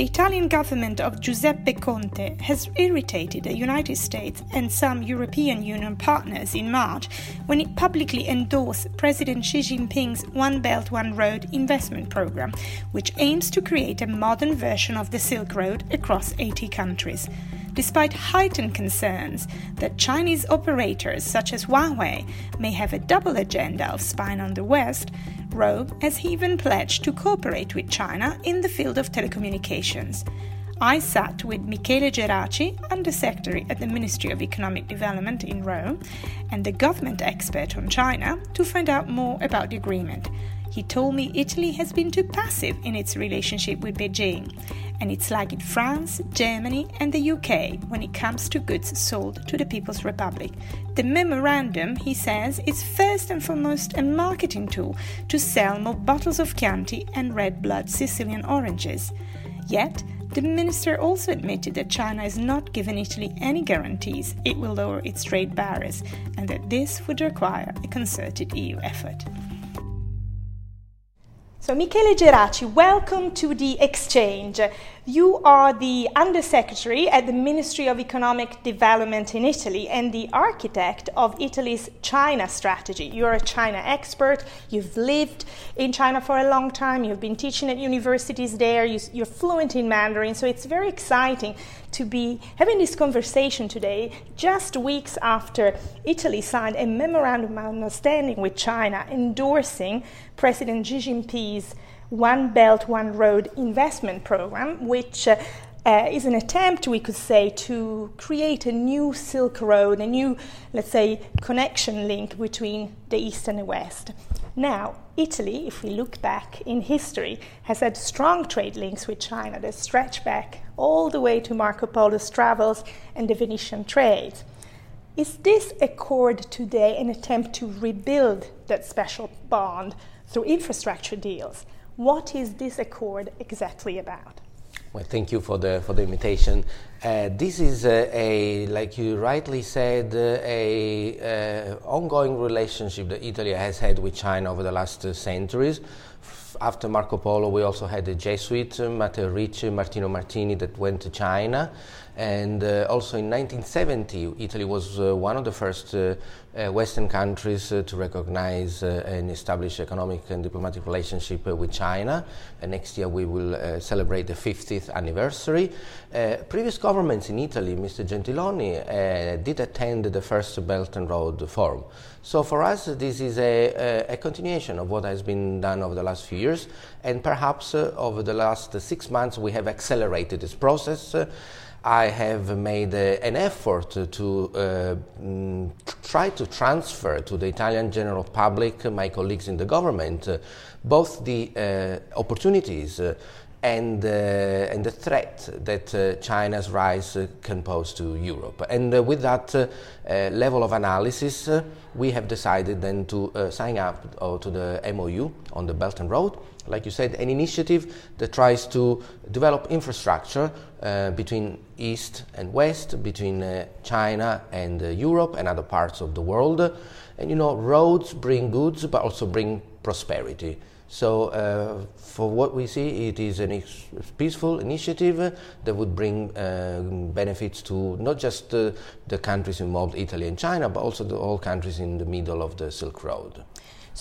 The Italian government of Giuseppe Conte has irritated the United States and some European Union partners in March when it publicly endorsed President Xi Jinping's One Belt One Road investment program, which aims to create a modern version of the Silk Road across 80 countries. Despite heightened concerns that Chinese operators such as Huawei may have a double agenda of spying on the West, Rome has even pledged to cooperate with China in the field of telecommunications. I sat with Michele Geraci, Undersecretary at the Ministry of Economic Development in Rome, and the government expert on China to find out more about the agreement. He told me Italy has been too passive in its relationship with Beijing, and it's lagging France, Germany, and the UK when it comes to goods sold to the People's Republic. The memorandum, he says, is first and foremost a marketing tool to sell more bottles of Chianti and red blood Sicilian oranges. Yet, the minister also admitted that China has not given Italy any guarantees it will lower its trade barriers and that this would require a concerted EU effort. So, Michele Geraci, welcome to the exchange. You are the Undersecretary at the Ministry of Economic Development in Italy and the architect of Italy's China strategy. You're a China expert, you've lived in China for a long time, you've been teaching at universities there, you're fluent in Mandarin, so it's very exciting to be having this conversation today, just weeks after Italy signed a memorandum of understanding with China endorsing President Xi Jinping's One Belt, One Road investment program, which uh, uh, is an attempt, we could say, to create a new Silk Road, a new, let's say, connection link between the East and the West. Now, Italy, if we look back in history, has had strong trade links with China that stretch back all the way to Marco Polo's travels and the Venetian trade. Is this accord today an attempt to rebuild that special bond through infrastructure deals? What is this accord exactly about? Well, thank you for the for the invitation. Uh, this is a, a, like you rightly said, uh, a, uh, ongoing relationship that Italy has had with China over the last uh, centuries after Marco Polo, we also had the Jesuit, uh, Matteo Ricci, Martino Martini, that went to China. And also in 1970, Italy was one of the first Uh, Western countries uh, to recognize uh, and establish economic and diplomatic relationship uh, with China. Next year we will celebrate the 50th anniversary. previous governments in Italy, Mr. Gentiloni, did attend the first Belt and Road Forum. So for us, this is a, a, continuation of what has been done over the last few years, and perhaps uh, over the last uh, six months we have accelerated this process. Uh, I have made an effort to uh, mm, try to transfer to the Italian general public, my colleagues in the government, uh, both the uh, opportunities and, uh, and the threat that uh, China's rise uh, can pose to Europe. And with that level of analysis, we have decided then to sign up to the MOU on the Belt and Road. Like you said, an initiative that tries to develop infrastructure uh, between East and West, between uh, China and uh, Europe and other parts of the world. And you know, roads bring goods but also bring prosperity. So, uh, for what we see, it is a ex- peaceful initiative that would bring uh, benefits to not just uh, the countries involved, Italy and China, but also the, all countries in the middle of the Silk Road.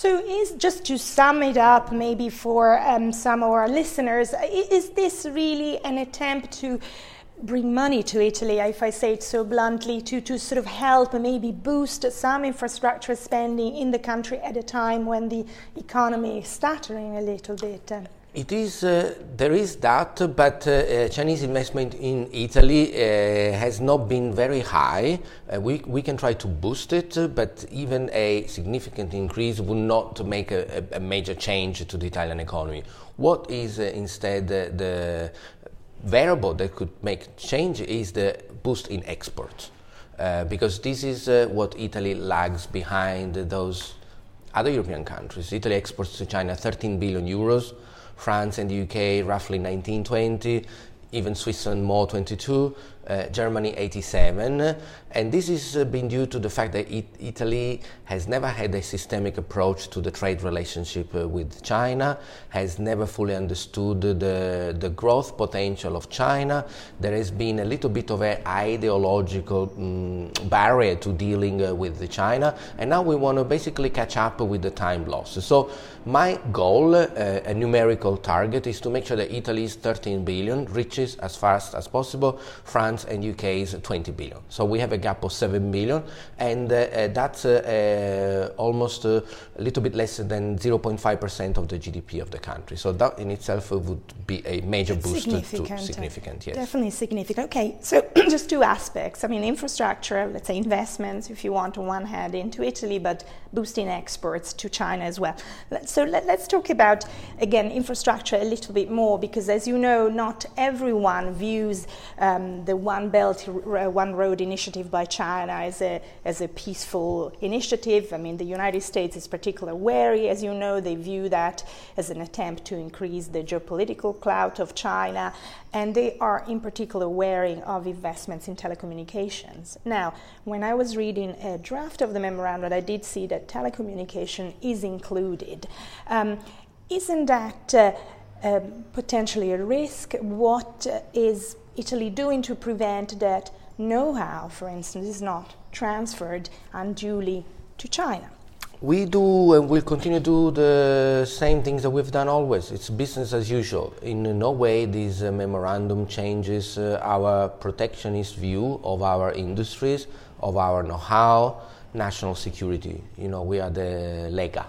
So, is just to sum it up, maybe for um, some of our listeners, is this really an attempt to bring money to Italy, if I say it so bluntly, to, to sort of help and maybe boost some infrastructure spending in the country at a time when the economy is stuttering a little bit? It is, uh, there is that, but uh, uh, Chinese investment in Italy uh, has not been very high. Uh, we, we can try to boost it, uh, but even a significant increase would not make a, a major change to the Italian economy. What is instead the variable that could make change is the boost in exports. because this is what Italy lags behind those other European countries. Italy exports to China 13 billion euros France and the UK roughly 1920, even Switzerland more 22, uh, Germany 87. And this has uh, been due to the fact that it, Italy has never had a systemic approach to the trade relationship uh, with China, has never fully understood the, the growth potential of China. There has been a little bit of an ideological um, barrier to dealing uh, with China, and now we want to basically catch up with the time loss. So, my goal, uh, a numerical target, is to make sure that Italy's 13 billion reaches as fast as possible France and UK's 20 billion. So, we have a gap of 7 billion, and uh, that's uh, almost a little bit less than 0.5% of the GDP of the country. So that in itself would be a major boost significant, to significant, yes. Definitely significant. Okay, so just two aspects. I mean, infrastructure, let's say investments, if you want, on one hand into Italy, but boosting exports to China as well. So let, us talk about, again, infrastructure a little bit more, because as you know, not everyone views um, the One Belt, One Road initiative by China as a, as a peaceful initiative. I mean, the United States is particularly wary, as you know, they view that as an attempt to increase the geopolitical clout of China, and they are in particular wary of investments in telecommunications. Now, when I was reading a draft of the memorandum, I did see that telecommunication is included. Um, isn't that uh, uh, potentially a risk? What is Italy doing to prevent that know how, for instance, is not transferred unduly to China? We do and we'll continue to do the same things that we've done always. It's business as usual. In no way this uh, memorandum changes uh, our protectionist view of our industries, of our know-how, national security. You know, we are the Lega.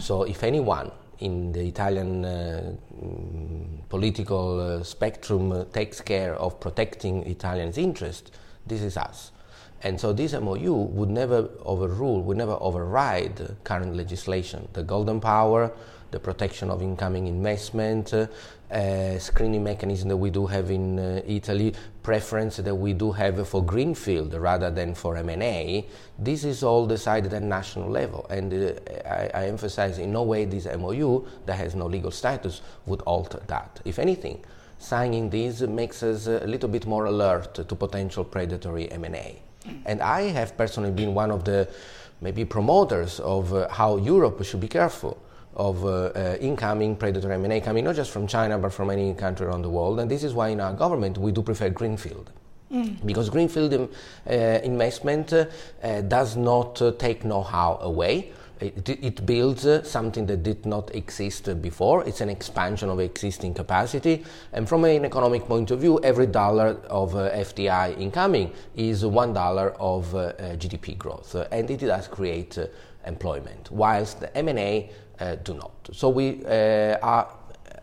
So if anyone in the Italian uh, mm, political uh, spectrum uh, takes care of protecting Italians' interests, this is us. And so this MOU would never overrule, would never override current legislation. The golden power, the protection of incoming investment, uh, screening mechanism that we do have in uh, Italy, preference that we do have for greenfield rather than for M&A. This is all decided at national level, and uh, I, I, emphasize in no way this MOU that has no legal status would alter that. If anything, signing this makes us a little bit more alert to potential predatory M&A. And I have personally been one of the maybe promoters of uh, how Europe should be careful of uh, uh, incoming predatory M&A coming not just from China but from any country around the world. And this is why in our government we do prefer greenfield. Mm. Because greenfield um, uh, investment uh, does not uh, take know-how away, it, it builds uh, something that did not exist before. It's an expansion of existing capacity. And from an economic point of view, every dollar of uh, FDI incoming is one dollar of uh, uh GDP growth. Uh, and it does create uh, employment, whilst the M&A do not. So we are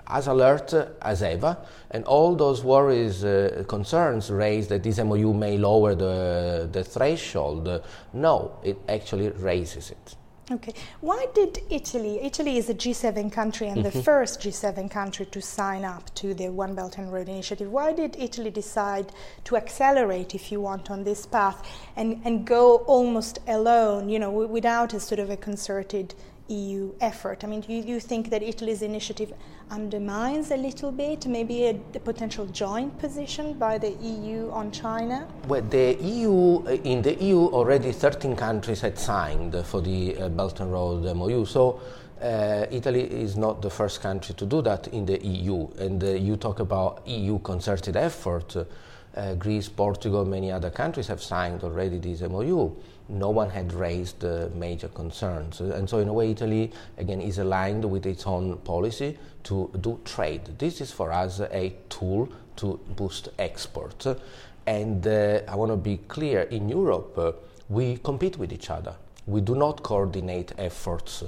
as alert as ever, and all those worries, uh, concerns raised that this MOU may lower the, the threshold, uh, no, it actually raises it. Okay. Why did Italy, Italy is a G7 country and mm-hmm. the first G7 country to sign up to the One Belt and Road Initiative. Why did Italy decide to accelerate, if you want, on this path and, and go almost alone, you know, without a sort of a concerted EU effort? I mean, do you, think that Italy's initiative undermines a little bit maybe a, a, potential joint position by the EU on China? Well, the EU, in the EU, already 13 countries had signed for the uh, Belt and Road MOU. So uh, Italy is not the first country to do that in the EU. And uh, you talk about EU concerted effort. uh, Greece, Portugal, many other countries have signed already this MOU. No one had raised uh, major concerns. And so, in a way, Italy, again, is aligned with its own policy to do trade. This is for us a tool to boost export. And uh, I want to be clear in Europe, uh, we compete with each other. We do not coordinate efforts.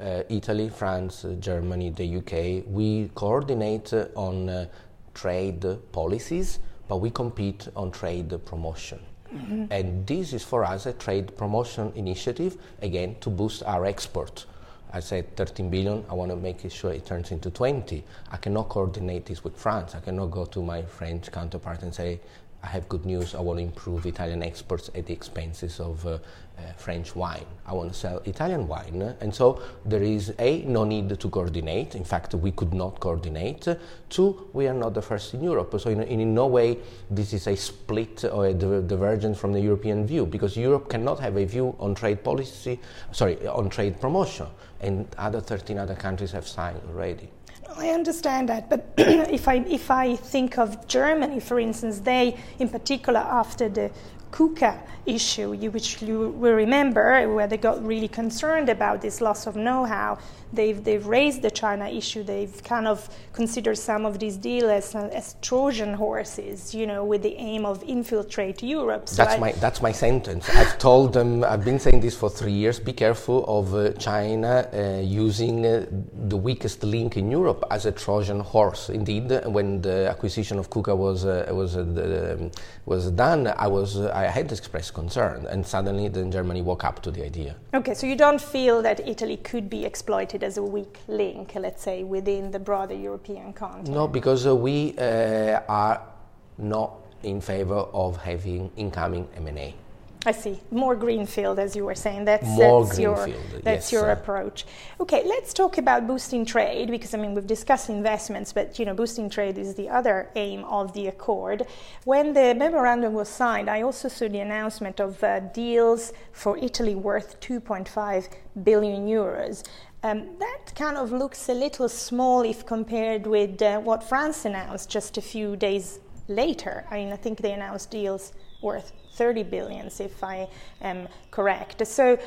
Uh, Italy, France, Germany, the UK, we coordinate on trade policies but we compete on trade promotion. Mm-hmm. And this is for us a trade promotion initiative, again, to boost our export. I said 13 billion, I want to make sure it turns into 20. I cannot coordinate this with France. I cannot go to my French counterpart and say, I have good news. I want to improve Italian exports at the expenses of uh, uh, French wine. I want to sell Italian wine. And so there is A, no need to coordinate. In fact, we could not coordinate. Two, we are not the first in Europe. So, in, in no way, this is a split or a divergence from the European view because Europe cannot have a view on trade policy, sorry, on trade promotion. And other 13 other countries have signed already. I understand that, but if I if I think of Germany, for instance, they, in particular, after the KUKA issue, which you will remember, where they got really concerned about this loss of know-how. They've, they've raised the China issue. They've kind of considered some of these deals as, as Trojan horses, you know, with the aim of infiltrate Europe. So that's, I, my, that's my sentence. I've told them, I've been saying this for three years, be careful of uh, China uh, using uh, the weakest link in Europe as a Trojan horse. Indeed, when the acquisition of KUKA was, uh, was, uh, um, was done, I, was, uh, I had expressed concern, and suddenly then Germany woke up to the idea. Okay, so you don't feel that Italy could be exploited as a weak link, let's say, within the broader European continent? No, because uh, we uh, are not in favor of having incoming M&A. I see. More greenfield, as you were saying. That's, More that's your that's yes, your approach. Okay, let's talk about boosting trade because I mean we've discussed investments, but you know boosting trade is the other aim of the accord. When the memorandum was signed, I also saw the announcement of uh, deals for Italy worth 2.5 billion euros. Um, that kind of looks a little small if compared with uh, what France announced just a few days later. I mean, I think they announced deals worth 30 billions, if I am correct. So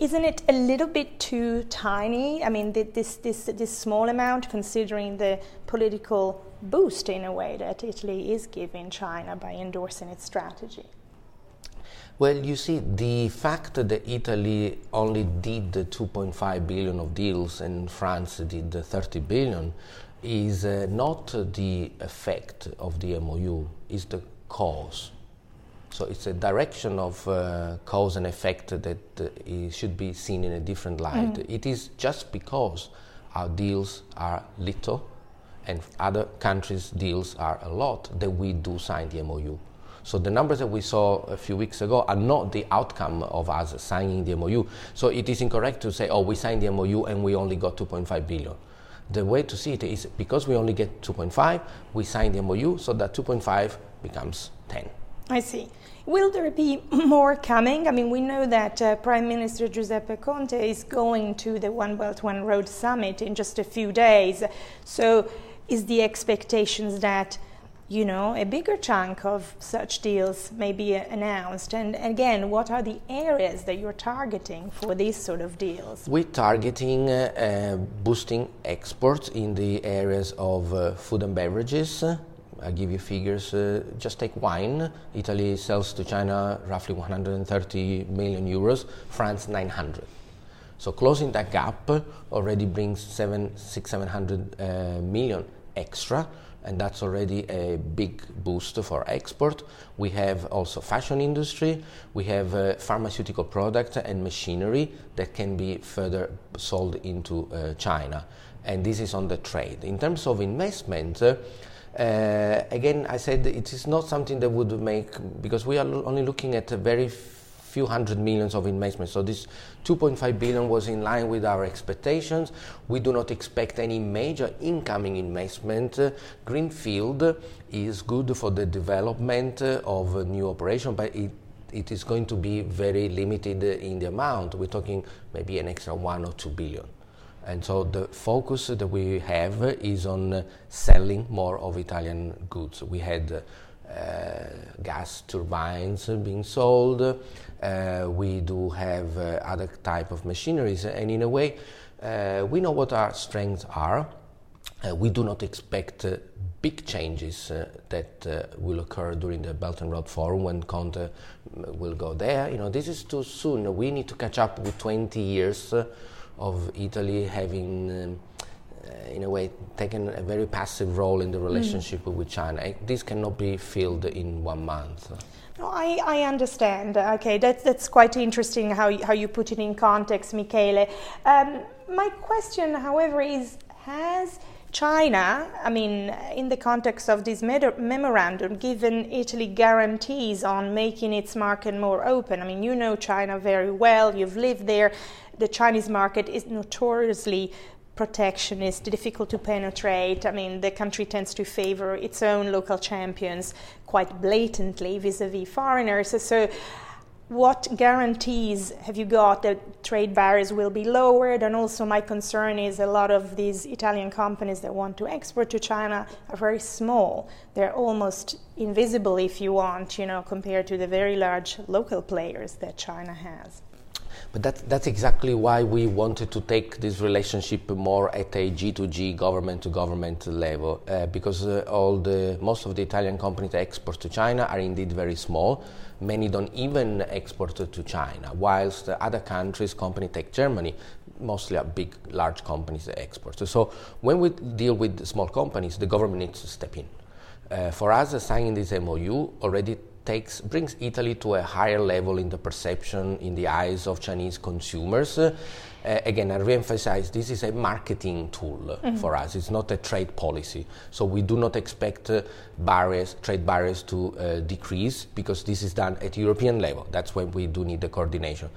isn't it a little bit too tiny? I mean, this, this, this small amount, considering the political boost in a way that Italy is giving China by endorsing its strategy? Well, you see, the fact that Italy only did 2.5 billion of deals and France did 30 billion is uh, not the effect of the MOU, is the cause. So it's a direction of uh, cause and effect that uh, should be seen in a different light. Mm. It is just because our deals are little and other countries' deals are a lot that we do sign the MOU. So the numbers that we saw a few weeks ago are not the outcome of us signing the MOU. So it is incorrect to say, oh, we signed the MOU and we only got 2.5 billion. The way to see it is because we only get 2.5, we sign the MOU, so that 2.5 becomes 10. I see. Will there be more coming? I mean, we know that uh, Prime Minister Giuseppe Conte is going to the One Belt One Road summit in just a few days. So, is the expectations that you know a bigger chunk of such deals may be announced? And again, what are the areas that you're targeting for these sort of deals? We're targeting uh, uh, boosting exports in the areas of uh, food and beverages I give you figures. Uh, just take wine. Italy sells to China roughly 130 million euros. France 900. So closing that gap already brings seven, six, seven hundred uh, million extra, and that's already a big boost for export. We have also fashion industry. We have uh, pharmaceutical product and machinery that can be further sold into uh, China, and this is on the trade. In terms of investment. Uh, uh, again, I said it is not something that would make, because we are only looking at a very few hundred millions of investment. So this 2.5 billion was in line with our expectations. We do not expect any major incoming investment. Uh, Greenfield is good for the development of a new operation, but it it is going to be very limited in the amount. We're talking maybe an extra one or two billion. And so the focus that we have is on uh, selling more of Italian goods. We had uh, gas turbines being sold. Uh, we do have other type of machineries, and in a way, we know what our strengths are. we do not expect big changes uh, that uh, will occur during the Belt and Road Forum when Conte will go there. You know, this is too soon. We need to catch up with 20 years uh, of Italy having, um, uh, in a way, taken a very passive role in the relationship mm. with China. This cannot be filled in one month. No, I, I understand. Okay, that's, that's quite interesting how how you put it in context, Michele. Um, my question, however, is has China, I mean, in the context of this memorandum, given Italy guarantees on making its market more open. I mean, you know China very well, you've lived there. The Chinese market is notoriously protectionist, difficult to penetrate. I mean, the country tends to favor its own local champions quite blatantly vis a vis foreigners. So, what guarantees have you got that trade barriers will be lowered? And also, my concern is a lot of these Italian companies that want to export to China are very small. They're almost invisible, if you want, you know, compared to the very large local players that China has. But that, that's exactly why we wanted to take this relationship more at a G2G, government to government level, uh, because uh, all the most of the Italian companies that export to China are indeed very small. Many don't even export to China, whilst other countries, companies take Germany, mostly are big, large companies that export. So when we deal with small companies, the government needs to step in. Uh, for us, signing this MOU already takes brings Italy to a higher level in the perception in the eyes of Chinese consumers. Uh, again, I re-emphasize this is a marketing tool mm-hmm. for us. It's not a trade policy. So we do not expect uh, barriers, trade barriers to uh, decrease because this is done at European level. That's when we do need the coordination.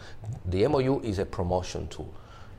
The MOU is a promotion tool,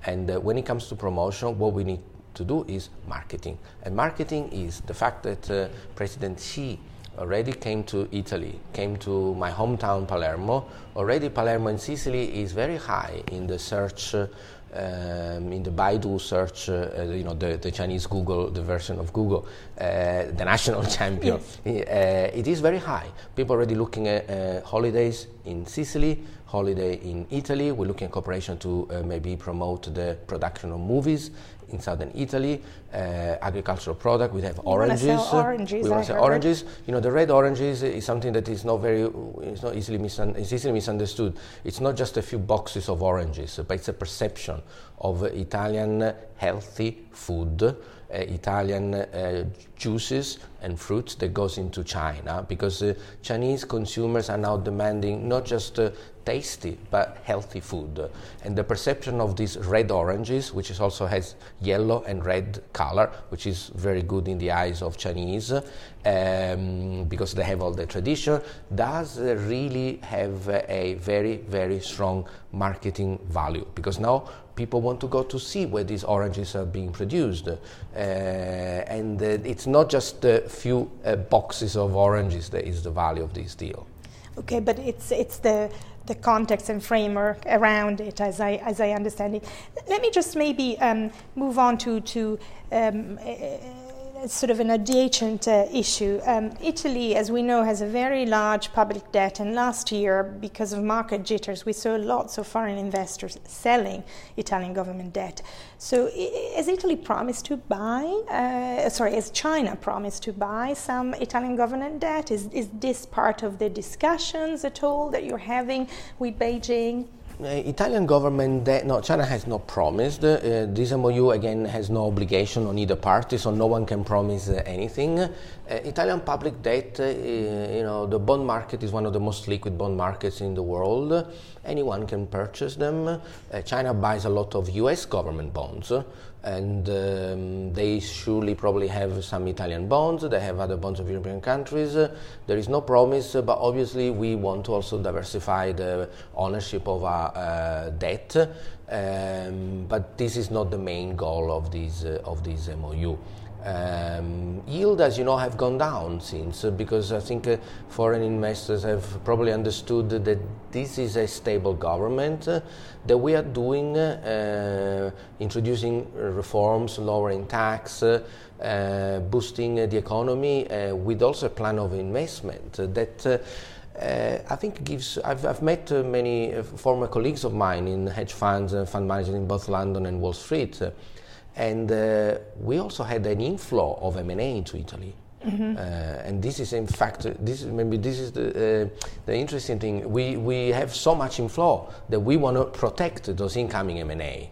and uh, when it comes to promotion, what we need to do is marketing. And marketing is the fact that uh, President Xi already came to Italy, came to my hometown Palermo. Already Palermo in Sicily is very high in the search, um, in the Baidu search, uh, uh, you know, the, the Chinese Google, the version of Google, uh, the national champion. Yes. Uh, it is very high. People already looking at uh, holidays in Sicily, holiday in Italy. We're looking at cooperation to maybe promote the production of movies in southern Italy, uh, agricultural product. We have oranges. oranges. We want to sell oranges. You know, the red oranges is something that is not very, it's not easily misun- it's easily misunderstood. It's not just a few boxes of oranges, but it's a perception of Italian healthy food, uh, Italian uh, juices and fruits that goes into China because uh, Chinese consumers are now demanding not just uh, tasty but healthy food. And the perception of these red oranges, which is also has yellow and red color, which is very good in the eyes of Chinese um, because they have all the tradition, does really have a very, very strong marketing value because now people want to go to see where these oranges are being produced. Uh, and uh, it's not just a few uh, boxes of oranges that is the value of this deal. Okay, but it's, it's the the context and framework around it, as I, as I understand it. Let me just maybe um, move on to, to um, sort of an adjacent uh, issue. Um, Italy, as we know, has a very large public debt, and last year, because of market jitters, we saw lots of foreign investors selling Italian government debt. So, has Italy promised to buy? Uh, sorry, has China promised to buy some Italian government debt? Is is this part of the discussions at all that you're having with Beijing? Uh, Italian government debt, no, China has not promised. Uh, this MOU again has no obligation on either party, so no one can promise uh, anything. Uh, Italian public debt, uh, you know, the bond market is one of the most liquid bond markets in the world. Anyone can purchase them. Uh, China buys a lot of U.S. government bonds and um, they surely probably have some Italian bonds, they have other bonds of European countries. Uh, there is no promise, uh, but obviously we want to also diversify the ownership of our uh, debt. Um, but this is not the main goal of this, uh, of this MOU. Um, yield, as you know, have gone down since uh, because I think uh, foreign investors have probably understood that this is a stable government uh, that we are doing, uh, introducing reforms, lowering tax, uh, boosting the economy with also a plan of investment that. Uh, I think gives. I've, I've met uh, many uh, former colleagues of mine in hedge funds and fund managers in both London and Wall Street, and uh, we also had an inflow of M&A into Italy. Mm-hmm. Uh, and this is in fact this is maybe this is the uh, the interesting thing we we have so much inflow that we want to protect those incoming M&A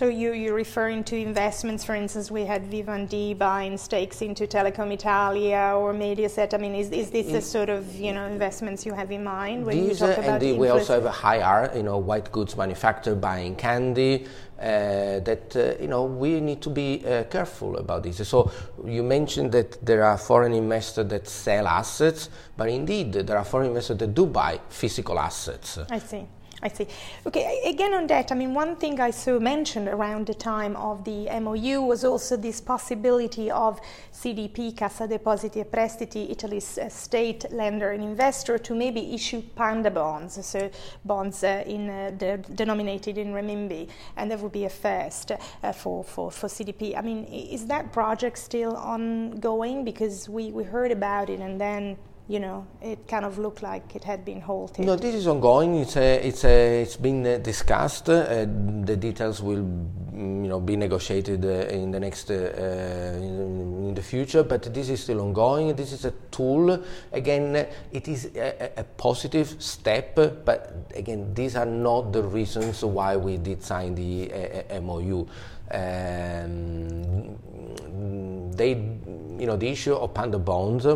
so you, you're referring to investments, for instance, we had Vivendi buying stakes into Telecom Italia or Mediaset. I mean, is, is this the sort of you know investments you have in mind when These, you talk about and we also have a Haier, you know, white goods manufacturer buying candy. Uh, that uh, you know we need to be uh, careful about this. So you mentioned that there are foreign investors that sell assets, but indeed there are foreign investors that do buy physical assets. I see. I see. Okay, again on that, I mean, one thing I saw mentioned around the time of the MOU was also this possibility of CDP, Cassa Depositi e Prestiti, Italy's uh, state lender and investor, to maybe issue panda bonds, so bonds uh, in, uh, de- denominated in renminbi, and that would be a first uh, for, for, for CDP. I mean, is that project still ongoing? Because we, we heard about it and then you know, it kind of looked like it had been halted. No, this is ongoing. It's a, it's a, it's been uh, discussed. Uh, the details will, you know, be negotiated uh, in the next, uh, uh, in, in, the future. But this is still ongoing. This is a tool. Again, it is a, a, positive step. But again, these are not the reasons why we did sign the MOU. Um, they, you know, the issue of panda bonds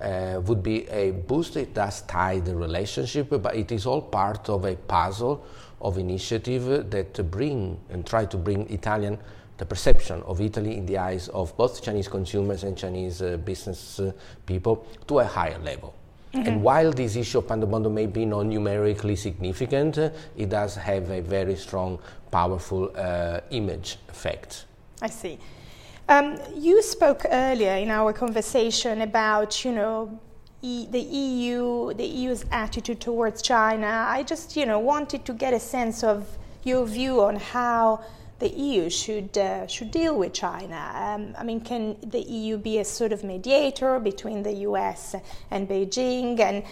uh, would be a boost. It does tie the relationship, but it is all part of a puzzle of initiative that bring and try to bring Italian the perception of Italy in the eyes of both Chinese consumers and Chinese uh, business uh, people to a higher level. Mm-hmm. And while this issue of Pandabondo may be non numerically significant, uh, it does have a very strong, powerful uh, image effect. I see. Um, you spoke earlier in our conversation about, you know, e- the EU, the EU's attitude towards China. I just, you know, wanted to get a sense of your view on how the EU should uh, should deal with China. Um, I mean, can the EU be a sort of mediator between the US and Beijing? And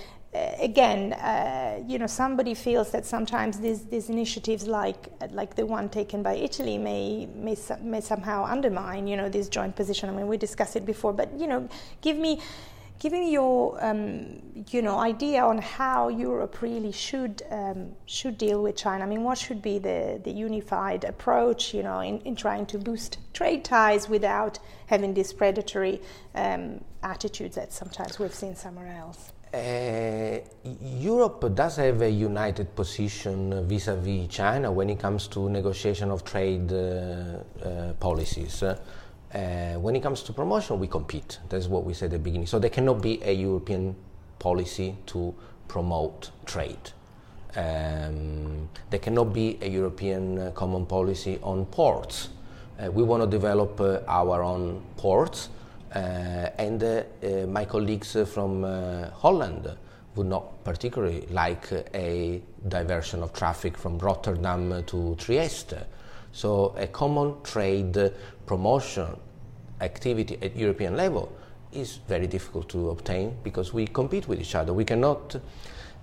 again, uh, you know, somebody feels that sometimes these, these initiatives, like like the one taken by Italy, may, may may somehow undermine, you know, this joint position. I mean, we discussed it before, but you know, give me give me your um, you know idea on how Europe really should um, should deal with China. I mean, what should be the, the unified approach, you know, in, in trying to boost trade ties without having these predatory um, attitudes that sometimes we've seen somewhere else. Uh, Europe does have a united position vis-à-vis China when it comes to negotiation of trade uh, uh, policies. Uh, when it comes to promotion, we compete. That's what we said at the beginning. So there cannot be a European policy to promote trade. Um, there cannot be a European uh, common policy on ports. We want to develop our own ports and uh, uh, my colleagues from Holland would not particularly like a diversion of traffic from Rotterdam to Trieste. So a common trade promotion activity at European level is very difficult to obtain because we compete with each other. We cannot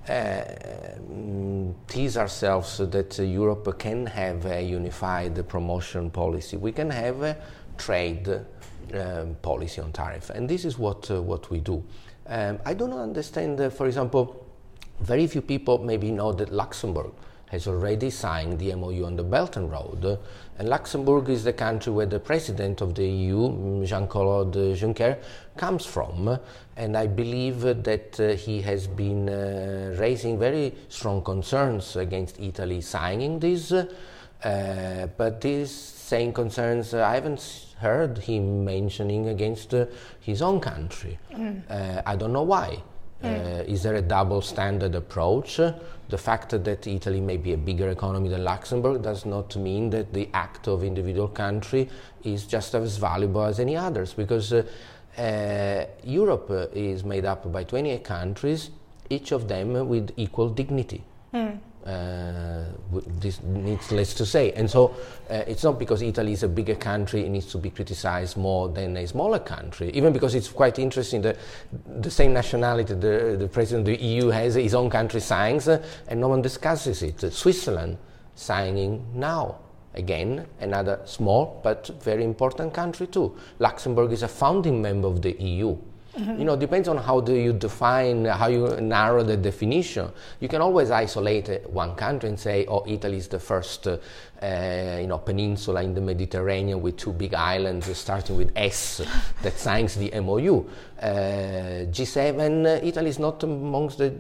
uh, tease ourselves that uh, Europe can have a unified promotion policy. We can have a trade um, policy on tariff, and this is what uh, what we do. Um, I do not understand, uh, for example, very few people maybe know that Luxembourg has already signed the MOU on the Belt and Road, and Luxembourg is the country where the president of the EU, Jean-Claude Juncker, comes from, and I believe that uh, he has been uh, raising very strong concerns against Italy signing this. Uh, but these same concerns, I haven't heard him mentioning against uh, his own country. Mm. Uh, I don't know why. Uh, is there a double standard approach? The fact that Italy may be a bigger economy than Luxembourg does not mean that the act of individual country is just as valuable as any others because uh, uh, Europe uh, is made up by 28 countries, each of them with equal dignity. Mm. Uh, this needs less to say. And so uh, it's not because Italy is a bigger country, it needs to be criticized more than a smaller country, even because it's quite interesting that the same nationality the, the president of the EU has his own country signs uh, and no one discusses it. Switzerland signing now. Again, another small but very important country too. Luxembourg is a founding member of the EU. Mm-hmm. You know, depends on how do you define, how you narrow the definition. You can always isolate one country and say, oh, Italy is the first, uh, you know, peninsula in the Mediterranean with two big islands, starting with S, that signs the MOU. Uh, G7, Italy is not amongst the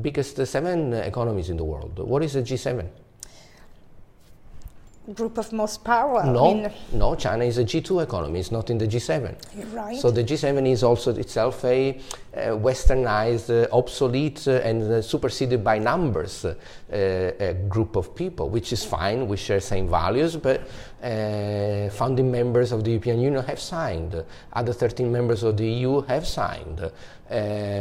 biggest seven economies in the world. What is the G7? Group of most power. No, I mean, no, China is a G2 economy, it's not in the G7. Right. So the G7 is also itself a uh, westernized, uh, obsolete, uh, and uh, superseded by numbers uh, uh, group of people, which is fine, we share same values, but founding members of the European Union have signed. Other 13 members of the EU have signed.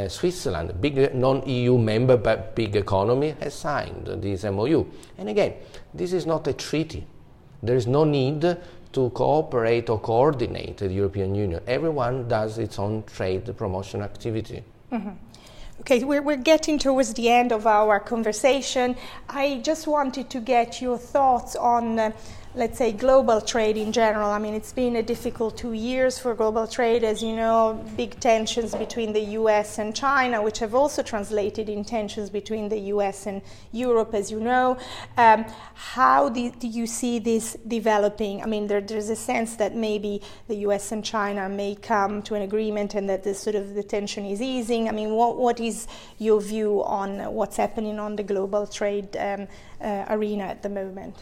Switzerland, big non-EU member but big economy, has signed this MOU. And again, this is not a treaty. There is no need to cooperate or coordinate the European Union. Everyone does its own trade promotion activity. Mm-hmm. Okay, we're, we're getting towards the end of our conversation. I just wanted to get your thoughts on. Uh, let's say, global trade in general. I mean, it's been a difficult two years for global trade, as you know, big tensions between the US and China, which have also translated in tensions between the US and Europe, as you know. Um, how do, do, you see this developing? I mean, there, there's a sense that maybe the US and China may come to an agreement and that the sort of the tension is easing. I mean, what, what is your view on what's happening on the global trade um, uh, arena at the moment?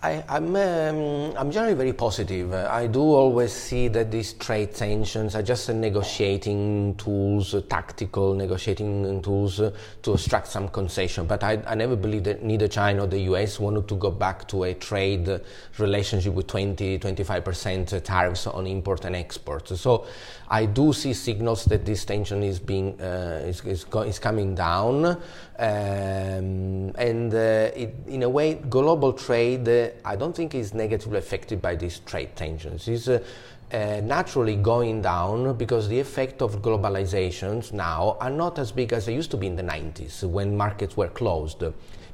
I, am I'm, um, I'm generally very positive. I do always see that these trade tensions are just negotiating tools, tactical negotiating tools to extract some concession. But I, I never believe that neither China or the US wanted to go back to a trade relationship with 20, 25% tariffs on import and export. So I do see signals that this tension is being uh, is, is, is, coming down, um, and uh, it, in a way, global trade uh, I don't think is negatively affected by these trade tensions. It's uh, uh, naturally going down because the effect of globalizations now are not as big as they used to be in the 90s when markets were closed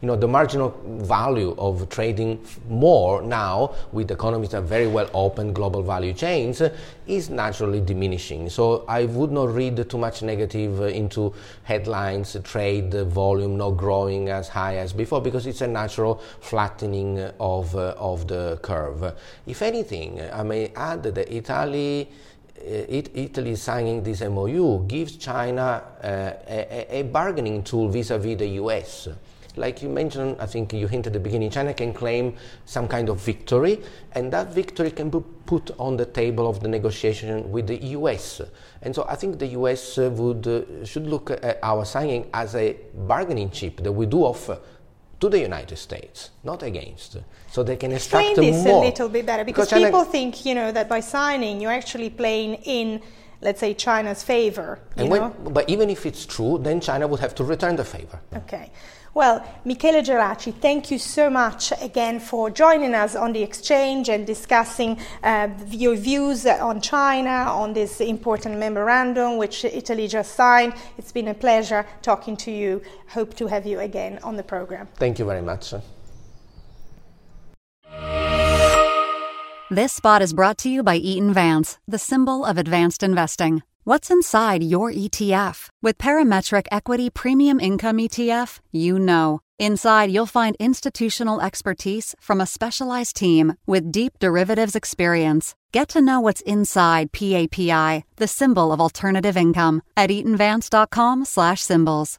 you know, the marginal value of trading more now with economies that are very well open global value chains is naturally diminishing. So I would not read too much negative into headlines, trade volume not growing as high as before because it's a natural flattening of, uh, of the curve. If anything, I may add that Italy it, Italy signing this MOU gives China uh, a, a, bargaining tool vis-à-vis the US like you mentioned, I think you hinted at the beginning, China can claim some kind of victory, and that victory can be put on the table of the negotiation with the US. And so I think the US would uh, should look at our signing as a bargaining chip that we do offer to the United States, not against. So they can extract Explain this more. a little bit better, because, because people think, you know, that by signing you're actually playing in let's say China's favor. When, but even if it's true, then China would have to return the favor. Okay. Well, Michele Geraci, thank you so much again for joining us on the exchange and discussing uh, your views on China, on this important memorandum which Italy just signed. It's been a pleasure talking to you. Hope to have you again on the program. Thank you very much. This spot is brought to you by Eaton Vance, the symbol of advanced investing. What's inside your ETF? With Parametric Equity Premium Income ETF, you know. Inside, you'll find institutional expertise from a specialized team with deep derivatives experience. Get to know what's inside PAPI, the symbol of alternative income, at eatonvance.com/symbols.